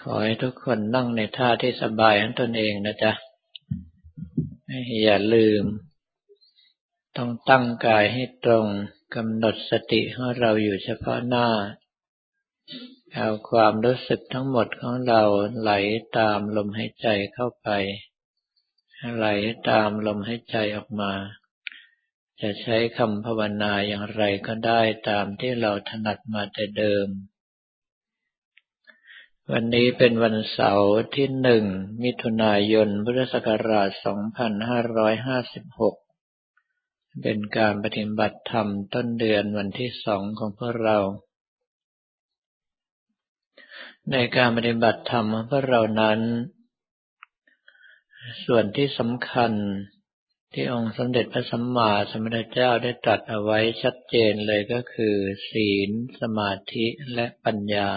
ขอให้ทุกคนนั่งในท่าที่สบายของตนเองนะจ๊ะ อย่าลืม ต้องตั้งกายให้ตรงกำหนดสติของเราอยู่เฉพาะหน้า เอาความรู้สึกทั้งหมดของเราไหลตามลมหายใจเข้าไป ไหลตามลมหายใจออกมา จะใช้คำภาวนาอย่างไรก็ได้ตามที่เราถนัดมาแต่เดิม วันนี้เป็นวันเสาร์ที่หนึ่งมิถุนายน พุทธศักราช 2556 เป็นการปฏิบัติธรรมต้นเดือนวันที่สองของพวกเรา ในการปฏิบัติธรรมของพวกเรานั้น ส่วนที่สำคัญที่องค์สมเด็จพระสัมมาสัมพุทธเจ้าได้ตรัสเอาไว้ชัดเจนเลยก็คือ ศีล สมาธิและปัญญา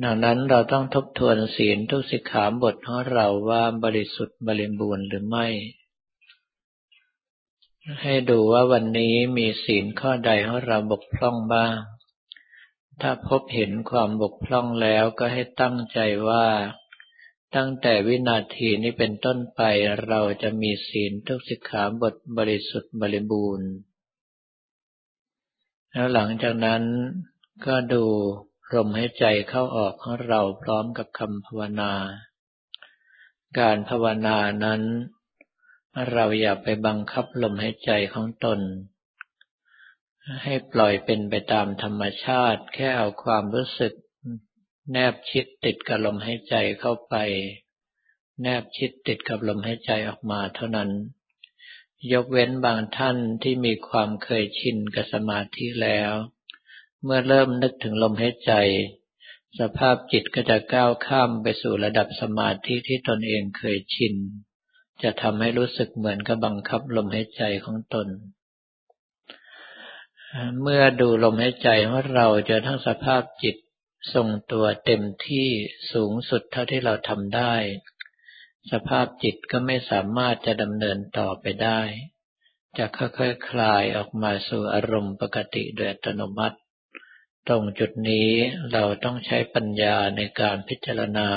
ดังนั้นเราต้องทบทวนศีลทุกสิกขาบทของเราว่าบริสุทธิ์บริบูรณ์หรือไม่ ให้ดูว่าวันนี้มีศีลข้อใดของเราบกพร่องบ้าง ถ้าพบเห็นความบกพร่องแล้วก็ให้ตั้งใจว่า ตั้งแต่วินาทีนี้เป็นต้นไปเราจะมีศีลทุกสิกขาบทบริสุทธิ์บริบูรณ์ แล้วหลังจากนั้นก็ดู ลมหายใจเข้าออกของเราพร้อมกับคำภาวนา การภาวนานั้น เราอย่าไปบังคับลมหายใจของตน ให้ปล่อยเป็นไปตามธรรมชาติ แค่เอาความรู้สึก แนบชิดติดกับลมหายใจเข้าไป แนบชิดติดกับลมหายใจออกมาเท่านั้น ยกเว้นบางท่านที่มีความเคยชินกับสมาธิแล้ว เมื่อเริ่มนึกถึงลมหายใจ สภาพจิตก็จะก้าวข้ามไปสู่ระดับสมาธิที่ตนเองเคยชิน จะทำให้รู้สึกเหมือนกับบังคับลมหายใจของตน เมื่อดูลมหายใจของเราจะทั้งสภาพจิตทรงตัวเต็มที่สูงสุดเท่าที่เราทำได้ สภาพจิตก็ไม่สามารถจะดำเนินต่อไปได้ จะค่อยๆคคลายออกมาสู่อารมณ์ปกติโดยอัตโนมัติ ตรงจุดนี้เราต้องใช้ปัญญาในการพิจารณา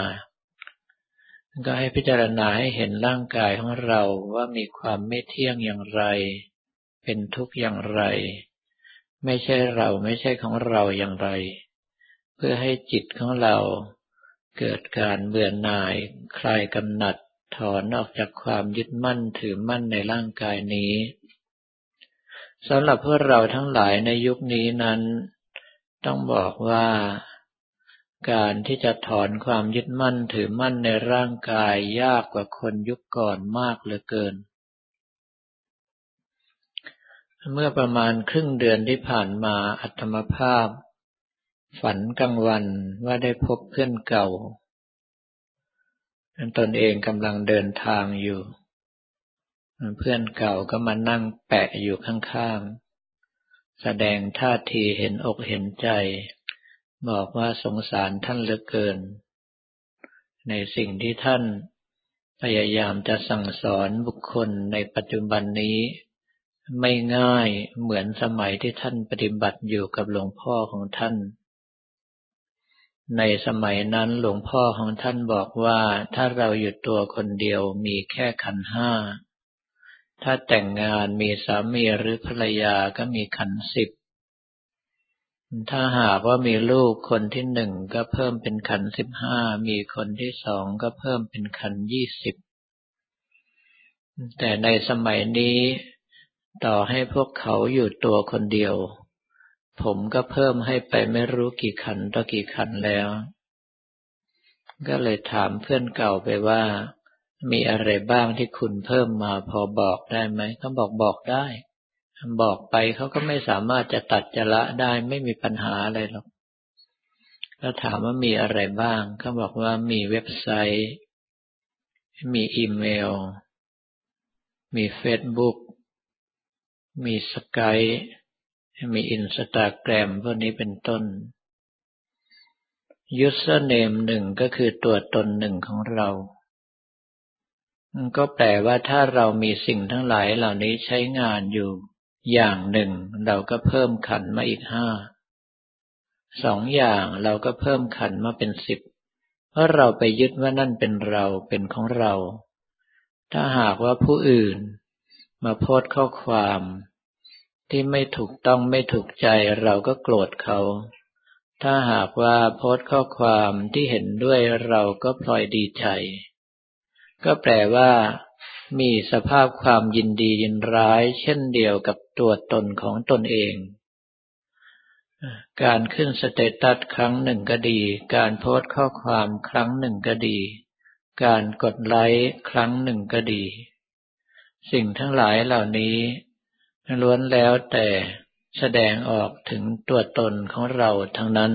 ก็ให้พิจารณาให้เห็นร่างกายของเราว่ามีความไม่เที่ยงอย่างไร เป็นทุกข์อย่างไร ไม่ใช่เราไม่ใช่ของเราอย่างไร เพื่อให้จิตของเราเกิดการเบื่อหน่ายคลายกำหนัดถอนออกจากความยึดมั่นถือมั่นในร่างกายนี้สำหรับพวกเราทั้งหลายในยุคนี้นั้น ต้องบอกว่าการที่จะถอนความยึดมั่นถือมั่นในร่างกายยากกว่าคนยุคก่อนมากเหลือเกิน เมื่อประมาณครึ่งเดือนที่ผ่านมาอัตมภาพ ฝันกลางวันว่าได้พบเพื่อนเก่าตนเองกำลังเดินทางอยู่ เพื่อนเก่าก็มานั่งแปะอยู่ข้างๆ แสดงท่าทีเห็นอกเห็นใจ บอกว่าสงสารท่านเหลือเกิน ในสิ่งที่ท่านพยายามจะสั่งสอนบุคคลในปัจจุบันนี้ ไม่ง่ายเหมือนสมัยที่ท่านปฏิบัติอยู่กับหลวงพ่อของท่าน ในสมัยนั้นหลวงพ่อของท่านบอกว่าถ้าเราอยู่ตัวคนเดียวมีแค่ขันห้า ถ้าแต่งงานมีสามีหรือภรรยาก็มีขันสิบ ถ้าหากว่ามีลูกคนที่หนึ่งก็เพิ่มเป็นขันสิบห้า มีคนที่สองก็เพิ่มเป็นขันยี่สิบ แต่ในสมัยนี้ต่อให้พวกเขาอยู่ตัวคนเดียว ผมก็เพิ่มให้ไปไม่รู้กี่ขันต่อกี่ขันแล้ว ก็เลยถามเพื่อนเก่าไปว่า มีอะไรบ้างที่คุณเพิ่มมาพอบอกได้ไหมเขาบอกบอกได้บอกไปเขาก็ไม่สามารถจะตัดจะละได้ไม่มีปัญหาอะไรหรอกแล้วถามว่ามีอะไรบ้างเขาบอกว่ามีเว็บไซต์ มีอีเมล มีเฟซบุ๊กมีสกายมีอินสตาแกรมพวกนี้เป็นต้นยูสเนมหนึ่งก็คือตัวตนหนึ่งของเรา ก็แปลว่าถ้าเรามีสิ่งทั้งหลายเหล่านี้ใช้งานอยู่ อย่างหนึ่ง เราก็เพิ่มขันมาอีกห้าสองอย่างเราก็เพิ่มขันมาเป็นสิบเพราะเราไปยึดว่านั่นเป็นเราเป็นของเรา ถ้าหากว่าผู้อื่น มาโพสข้อความ ที่ไม่ถูกต้องไม่ถูกใจเราก็โกรธเขา ถ้าหากว่าโพสข้อความที่เห็นด้วยเราก็พลอยดีใจ ก็แปลว่า มีสภาพความยินดียินร้าย เช่นเดียวกับตัวตนของตนเอง การขึ้นสเตตัสครั้งหนึ่งก็ดี การโพสต์ข้อความครั้งหนึ่งก็ดี การกดไลค์ครั้งหนึ่งก็ดี สิ่งทั้งหลายเหล่านี้ล้วนแล้วแต่แสดงออกถึงตัวตนของเราทั้งนั้น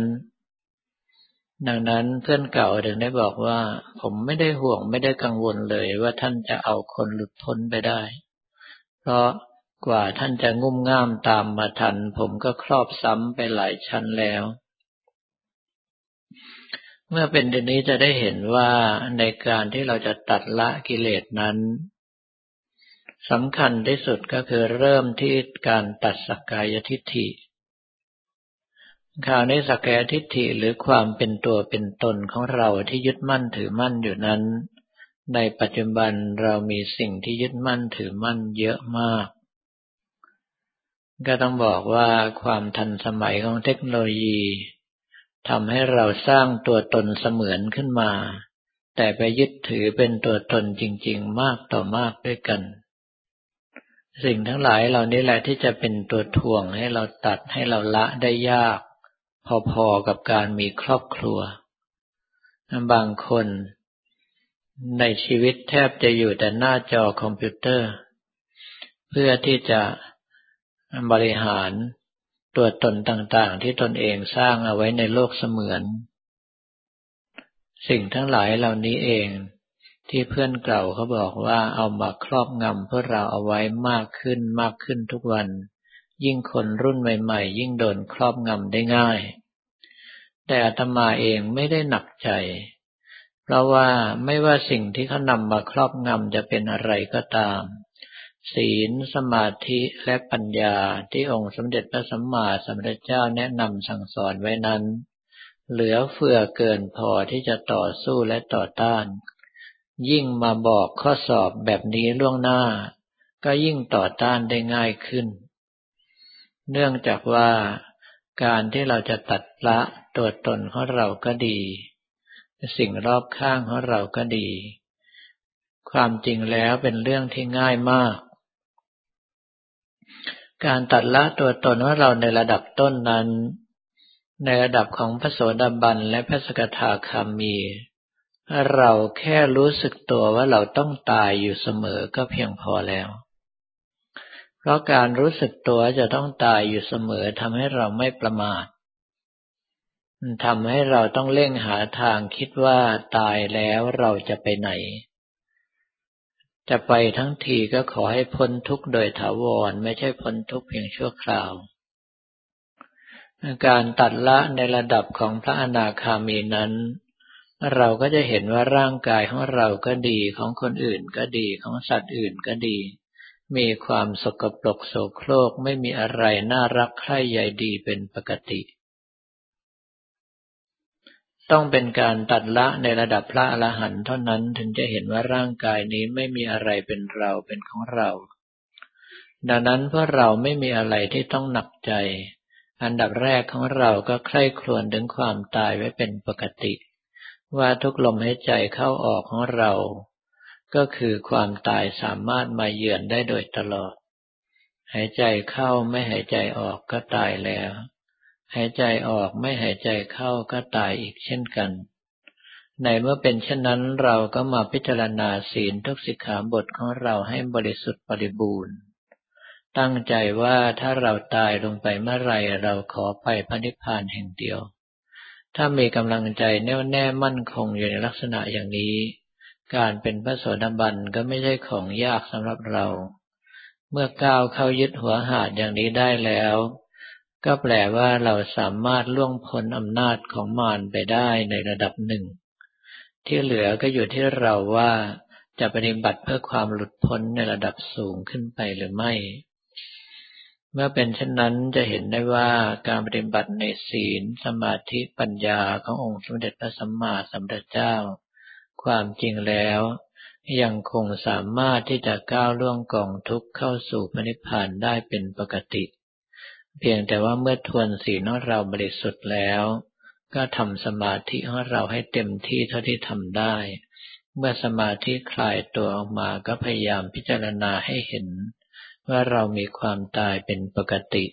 ดังนั้นเพื่อนเก่าถึงได้บอกว่า ผมไม่ได้ห่วงไม่ได้กังวลเลยว่าท่านจะเอาคนหลุดพ้นไปได้ เพราะกว่าท่านจะงุ่มง่ามตามมาทัน ผมก็ครอบซ้ำไปหลายชั้นแล้ว เมื่อเป็นเดนี้จะได้เห็นว่าในการที่เราจะตัดละกิเลสนั้นสำคัญที่สุดก็คือเริ่มที่การตัดสักกายทิฏฐิ ข่าวในสักกายทิฏฐิหรือความเป็นตัวเป็นตนของเราที่ยึดมั่นถือมั่นอยู่นั้น ในปัจจุบันเรามีสิ่งที่ยึดมั่นถือมั่นเยอะมาก ก็ต้องบอกว่าความทันสมัยของเทคโนโลยีทำให้เราสร้างตัวตนเสมือนขึ้นมา แต่ไปยึดถือเป็นตัวตนจริง ๆ มากต่อมากด้วยกัน สิ่งทั้งหลายเหล่านี้แหละที่จะเป็นตัวถ่วงให้เราตัดให้เราละได้ยาก พอๆกับการมีครอบครัว บางคนในชีวิตแทบจะอยู่แต่หน้าจอคอมพิวเตอร์ เพื่อที่จะบริหารตัวตนต่างๆ ที่ตนเองสร้างเอาไว้ในโลกเสมือน สิ่งทั้งหลายเหล่านี้เองที่เพื่อนเก่าเขาบอกว่าเอามาครอบงำเพื่อเราเอาไว้มากขึ้นมากขึ้นทุกวัน ยิ่งคนรุ่นใหม่ ๆ ยิ่งโดนครอบงำได้ง่าย แต่อาตมาเองไม่ได้หนักใจ เพราะว่าไม่ว่าสิ่งที่เขานำมาครอบงำจะเป็นอะไรก็ตาม ศีลสมาธิและปัญญาที่องค์สมเด็จพระสัมมาสัมพุทธเจ้าแนะนำสั่งสอนไว้นั้น เหลือเฟือเกินพอที่จะต่อสู้และต่อต้าน ยิ่งมาบอกข้อสอบแบบนี้ล่วงหน้า ก็ยิ่งต่อต้านได้ง่ายขึ้น เนื่องจากว่า การที่เราจะตัดละตัวตนของเราก็ดี สิ่งรอบข้างของเราก็ดี ความจริงแล้วเป็นเรื่องที่ง่ายมาก การตัดละตัวตนว่าเราในระดับต้นนั้น ในระดับของพระโสดาบันและพระสกทาคามี เราแค่รู้สึกตัวว่าเราต้องตายอยู่เสมอก็เพียงพอแล้ว เพราะการรู้สึกตัวจะต้องตายอยู่เสมอทำให้เราไม่ประมาททำให้เราต้องเร่งหาทางคิดว่าตายแล้วเราจะไปไหน จะไปทั้งทีก็ขอให้พ้นทุกข์โดยถาวรไม่ใช่พ้นทุกข์เพียงชั่วคราว การตัดละในระดับของพระอนาคามีนั้น เราก็จะเห็นว่าร่างกายของเราก็ดีของคนอื่นก็ดีของสัตว์อื่นก็ดี มีความสกปรกโสโครกไม่มีอะไรน่ารักใคร่ใยดีเป็นปกติ ต้องเป็นการตัดละในระดับพระอรหันต์เท่านั้นถึงจะเห็นว่าร่างกายนี้ไม่มีอะไรเป็นเราเป็นของเรา ดังนั้นเพราะเราไม่มีอะไรที่ต้องหนักใจ อันดับแรกของเราก็ใคร่ครวญถึงความตายไว้เป็นปกติ ว่าทุกลมหายใจเข้าออกของเรา ก็คือความตายสามารถมาเยือนได้โดยตลอด หายใจเข้าไม่หายใจออกก็ตายแล้ว หายใจออกไม่หายใจเข้าก็ตายอีกเช่นกัน ในเมื่อเป็นเช่นนั้นเราก็มาพิจารณาศีลทุกสิกขาบทของเราให้บริสุทธิ์บริบูรณ์ ตั้งใจว่าถ้าเราตายลงไปเมื่อไรเราขอไปพระนิพพานแห่งเดียว ถ้ามีกำลังใจแน่วแน่มั่นคงอยู่ในลักษณะอย่างนี้ การเป็นพระโสดาบันก็ไม่ใช่ของยากสำหรับเรา เมื่อก้าวเข้ายึดหัวหาดอย่างนี้ได้แล้ว ก็แปลว่าเราสามารถล่วงพ้นอำนาจของมารไปได้ในระดับหนึ่ง ที่เหลือก็อยู่ที่เราว่าจะปฏิบัติเพื่อความหลุดพ้นในระดับสูงขึ้นไปหรือไม่ เมื่อเป็นเช่นนั้นจะเห็นได้ว่าการปฏิบัติในศีล สมาธิปัญญาขององค์สมเด็จพระสัมมาสัมพุทธเจ้า ความจริงแล้ว ยังคงสามารถที่จะก้าวล่วงกองทุกข์เข้าสู่พระนิพพานได้เป็นปกติ เพียงแต่ว่าเมื่อทวนศีลของเราบริสุทธิ์แล้ว ก็ทำสมาธิของเราให้เต็มที่เท่าที่ทำได้ เมื่อสมาธิคลายตัวออกมาก็พยายามพิจารณาให้เห็น ว่าเรามีความตายเป็นปกติ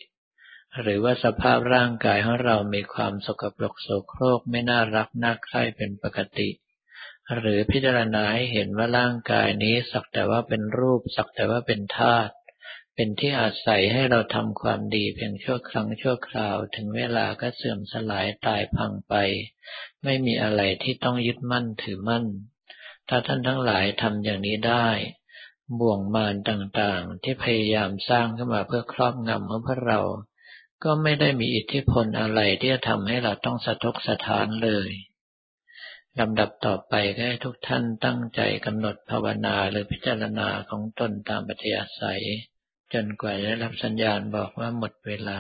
หรือว่าสภาพร่างกายของเรามีความสกปรกโสโครกไม่น่ารักน่าใคร่เป็นปกติ หรือพิจารณาให้เห็นว่าร่างกายนี้สักแต่ว่าเป็นรูป สักแต่ว่าเป็นธาตุเป็นที่อาศัยให้เราทำความดีเพียงชั่วครั้งชั่วคราว ถึงเวลาก็เสื่อมสลายตายพังไป ไม่มีอะไรที่ต้องยึดมั่นถือมั่น ถ้าท่านทั้งหลายทำอย่างนี้ได้ บ่วงมารต่างๆ ที่พยายามสร้างขึ้นมาเพื่อครอบงำของพวกเรา ก็ไม่ได้มีอิทธิพลอะไรที่จะทำให้เราต้องสะทกสะท้านเลย ลำดับต่อไปก็ให้ทุกท่านตั้งใจกำหนดภาวนาหรือพิจารณาของตนตามปัจจัยจนกว่าจะรับสัญญาณบอกว่าหมดเวลา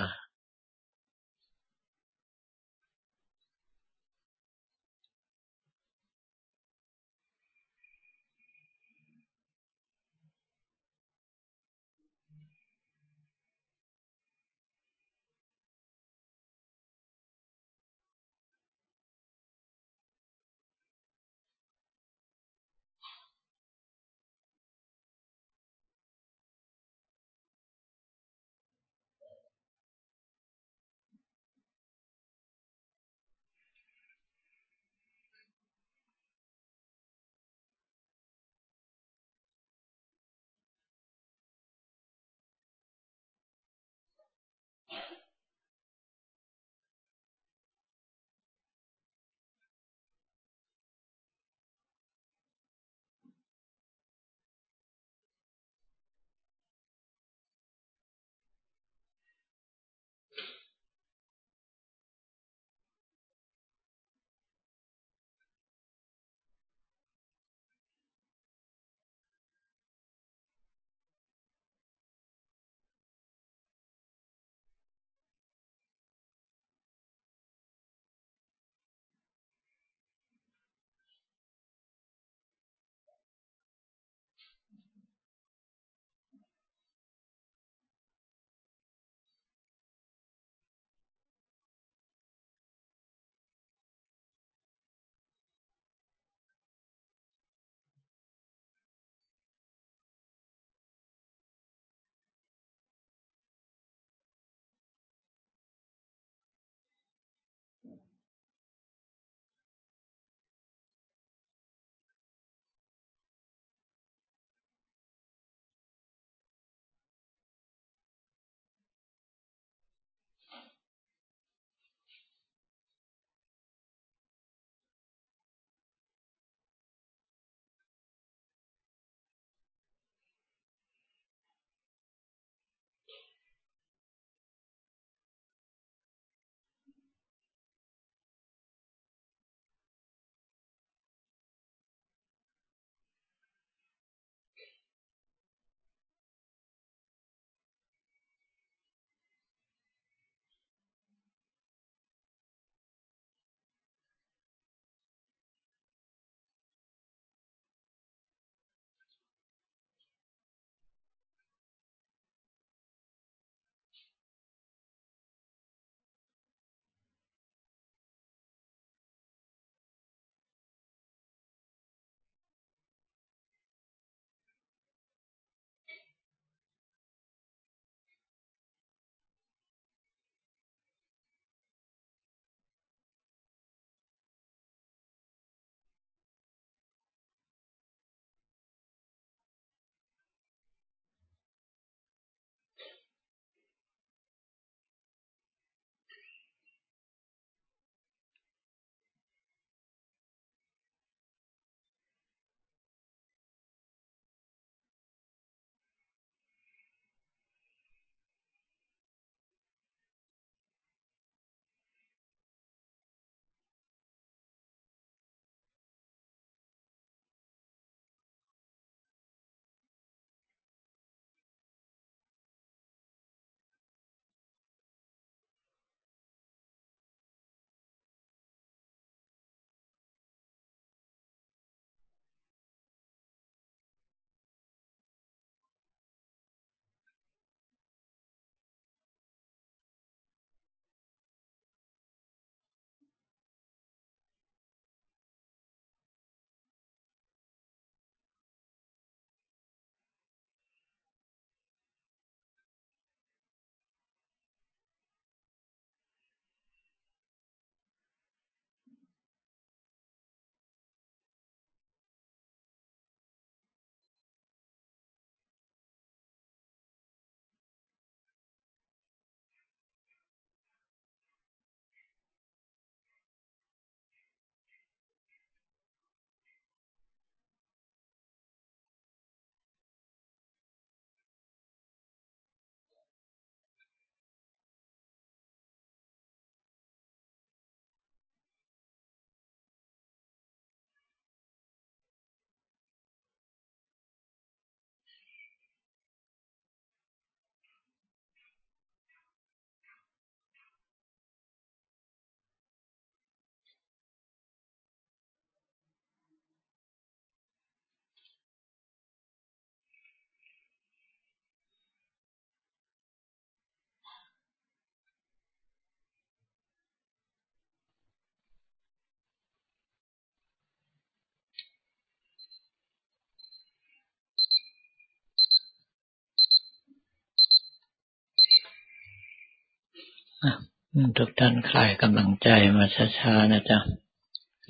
ทุกท่านคลายกำลังใจมาช้าๆนะจ๊ะ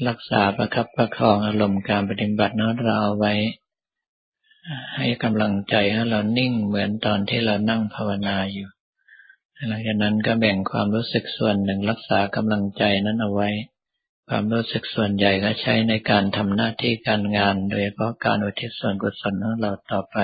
รักษาประคับประคองอารมณ์การปฏิบัตินั้นเราไว้ ให้กำลังใจให้เรานิ่งเหมือนตอนที่เรานั่งภาวนาอยู่หลังจากนั้นก็แบ่งความรู้สึกส่วนหนึ่งรักษากำลังใจนั้นเอาไว้ ความรู้สึกส่วนใหญ่ก็ใช้ในการทำหน้าที่การงาน โดยเฉพาะการอุทิศส่วนกุศลของเราต่อไป